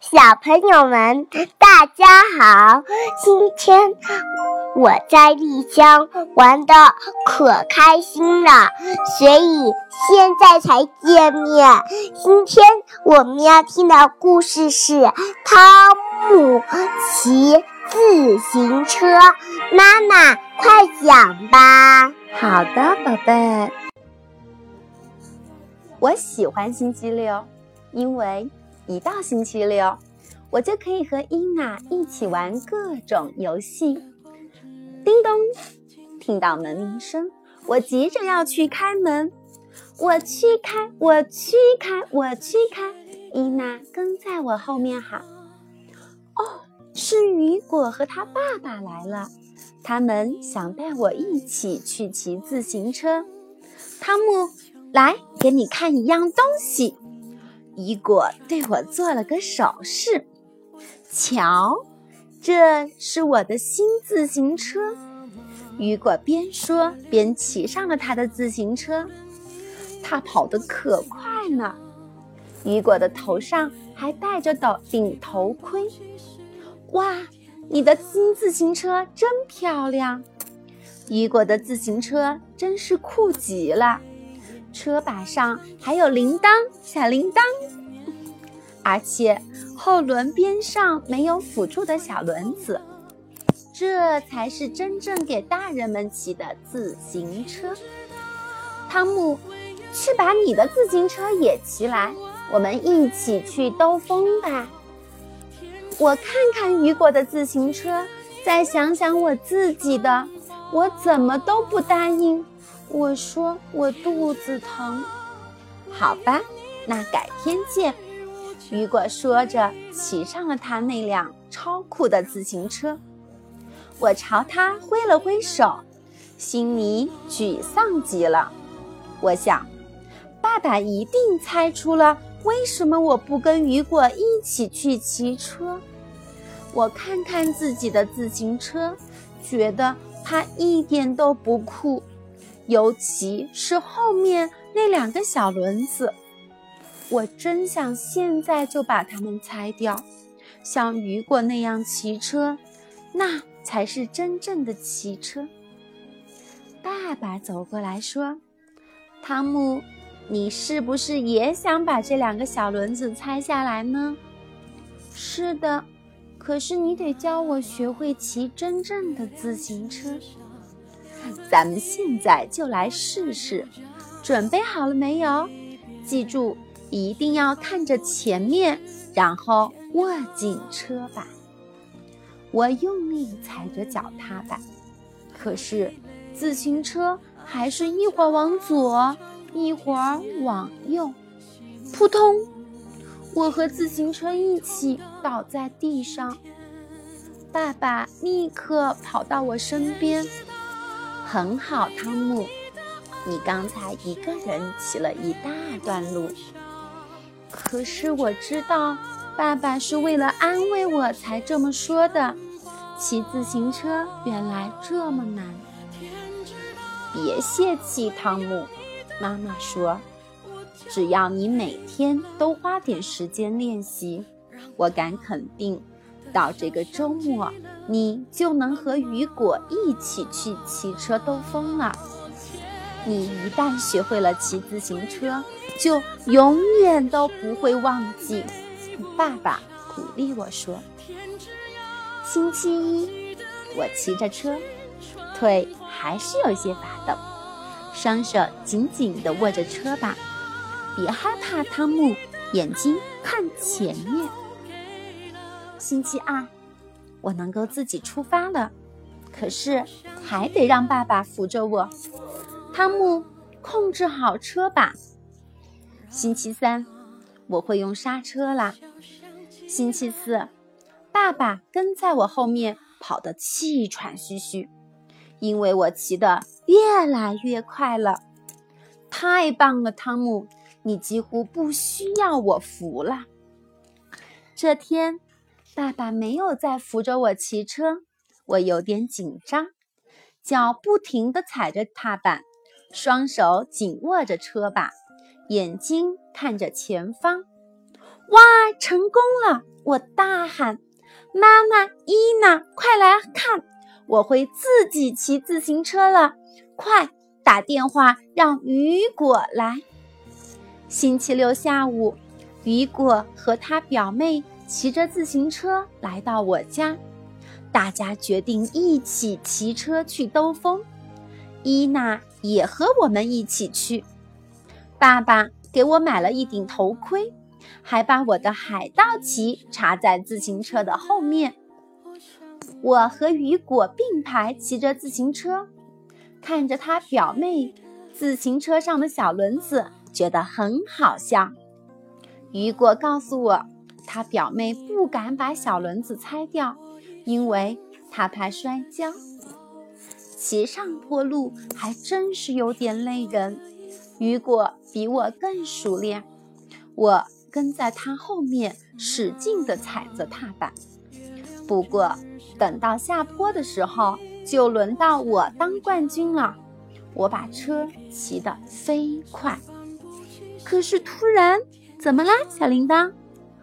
小朋友们，大家好！今天我在丽江玩的可开心了，所以现在才见面。今天我们要听的故事是《汤姆骑自行车》，妈妈快讲吧。好的，宝贝。我喜欢星期六，因为。一到星期六，我就可以和伊娜一起玩各种游戏。叮咚，听到门铃声，我急着要去开门。我去开，我去开，我去开。伊娜跟在我后面喊：“哦，是雨果和他爸爸来了，他们想带我一起去骑自行车。”汤姆，来给你看一样东西。雨果对我做了个手势，瞧，这是我的新自行车。雨果边说边骑上了他的自行车，他跑得可快呢。雨果的头上还戴着斗顶头盔。哇，你的新自行车真漂亮！雨果的自行车真是酷极了。车把上还有铃铛，小铃铛，而且后轮边上没有辅助的小轮子，这才是真正给大人们骑的自行车。汤姆，去把你的自行车也骑来，我们一起去兜风吧。我看看雨果的自行车，再想想我自己的，我怎么都不答应。我说我肚子疼，好吧，那改天见。雨果说着，骑上了他那辆超酷的自行车。我朝他挥了挥手，心里沮丧极了。我想，爸爸一定猜出了为什么我不跟雨果一起去骑车。我看看自己的自行车，觉得它一点都不酷。尤其是后面那两个小轮子，我真想现在就把它们拆掉，像雨果那样骑车，那才是真正的骑车。爸爸走过来说：“汤姆，你是不是也想把这两个小轮子拆下来呢？”“是的，可是你得教我学会骑真正的自行车。”咱们现在就来试试，准备好了没有？记住，一定要看着前面，然后握紧车把。我用力踩着脚踏板，可是自行车还是一会儿往左，一会儿往右。扑通！我和自行车一起倒在地上。爸爸立刻跑到我身边。很好，汤姆，你刚才一个人骑了一大段路。可是我知道，爸爸是为了安慰我才这么说的。骑自行车原来这么难。别泄气，汤姆，妈妈说，只要你每天都花点时间练习，我敢肯定。到这个周末，你就能和雨果一起去骑车兜风了。你一旦学会了骑自行车，就永远都不会忘记。爸爸鼓励我说：“星期一，我骑着车，腿还是有些发抖，双手紧紧地握着车把。别害怕，汤姆，眼睛看前面。”星期二，我能够自己出发了，可是还得让爸爸扶着我。汤姆，控制好车把。星期三，我会用刹车啦。星期四，爸爸跟在我后面跑得气喘吁吁，因为我骑得越来越快了。太棒了，汤姆，你几乎不需要我扶了。这天。爸爸没有再扶着我骑车，我有点紧张，脚不停地踩着踏板，双手紧握着车把，眼睛看着前方。哇，成功了！我大喊：“妈妈，伊娜，快来看，我会自己骑自行车了！快打电话让雨果来。”星期六下午，雨果和他表妹骑着自行车来到我家，大家决定一起骑车去兜风。伊娜也和我们一起去。爸爸给我买了一顶头盔，还把我的海盗旗插在自行车的后面。我和雨果并排骑着自行车，看着他表妹自行车上的小轮子，觉得很好笑。雨果告诉我，他表妹不敢把小轮子拆掉，因为他怕摔跤。骑上坡路还真是有点累人。雨果比我更熟练，我跟在他后面，使劲地踩着踏板。不过，等到下坡的时候，就轮到我当冠军了。我把车骑得飞快，可是突然，怎么啦，小铃铛？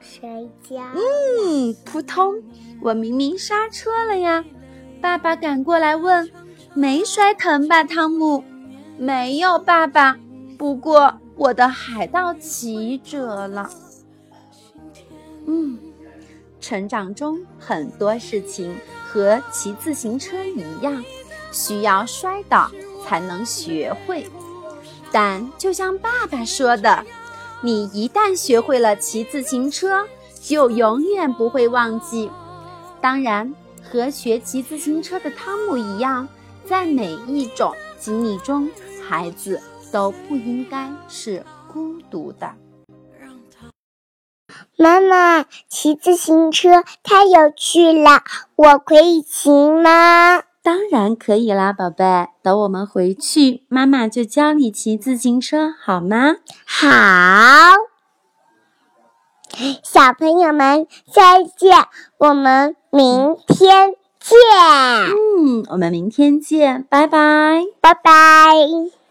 摔跤。嗯，扑通！我明明刹车了呀。爸爸赶过来问：“没摔疼吧，汤姆？”“没有，爸爸。”不过我的海盗骑折了。嗯，成长中很多事情和骑自行车一样，需要摔倒才能学会。但就像爸爸说的，你一旦学会了骑自行车，就永远不会忘记。当然，和学骑自行车的汤姆一样，在每一种经历中，孩子。都不应该是孤独的。妈妈，骑自行车太有趣了，我可以骑吗？当然可以啦，宝贝。等我们回去，妈妈就教你骑自行车，好吗？好。小朋友们再见，我们明天见。嗯，我们明天见，拜拜，拜拜。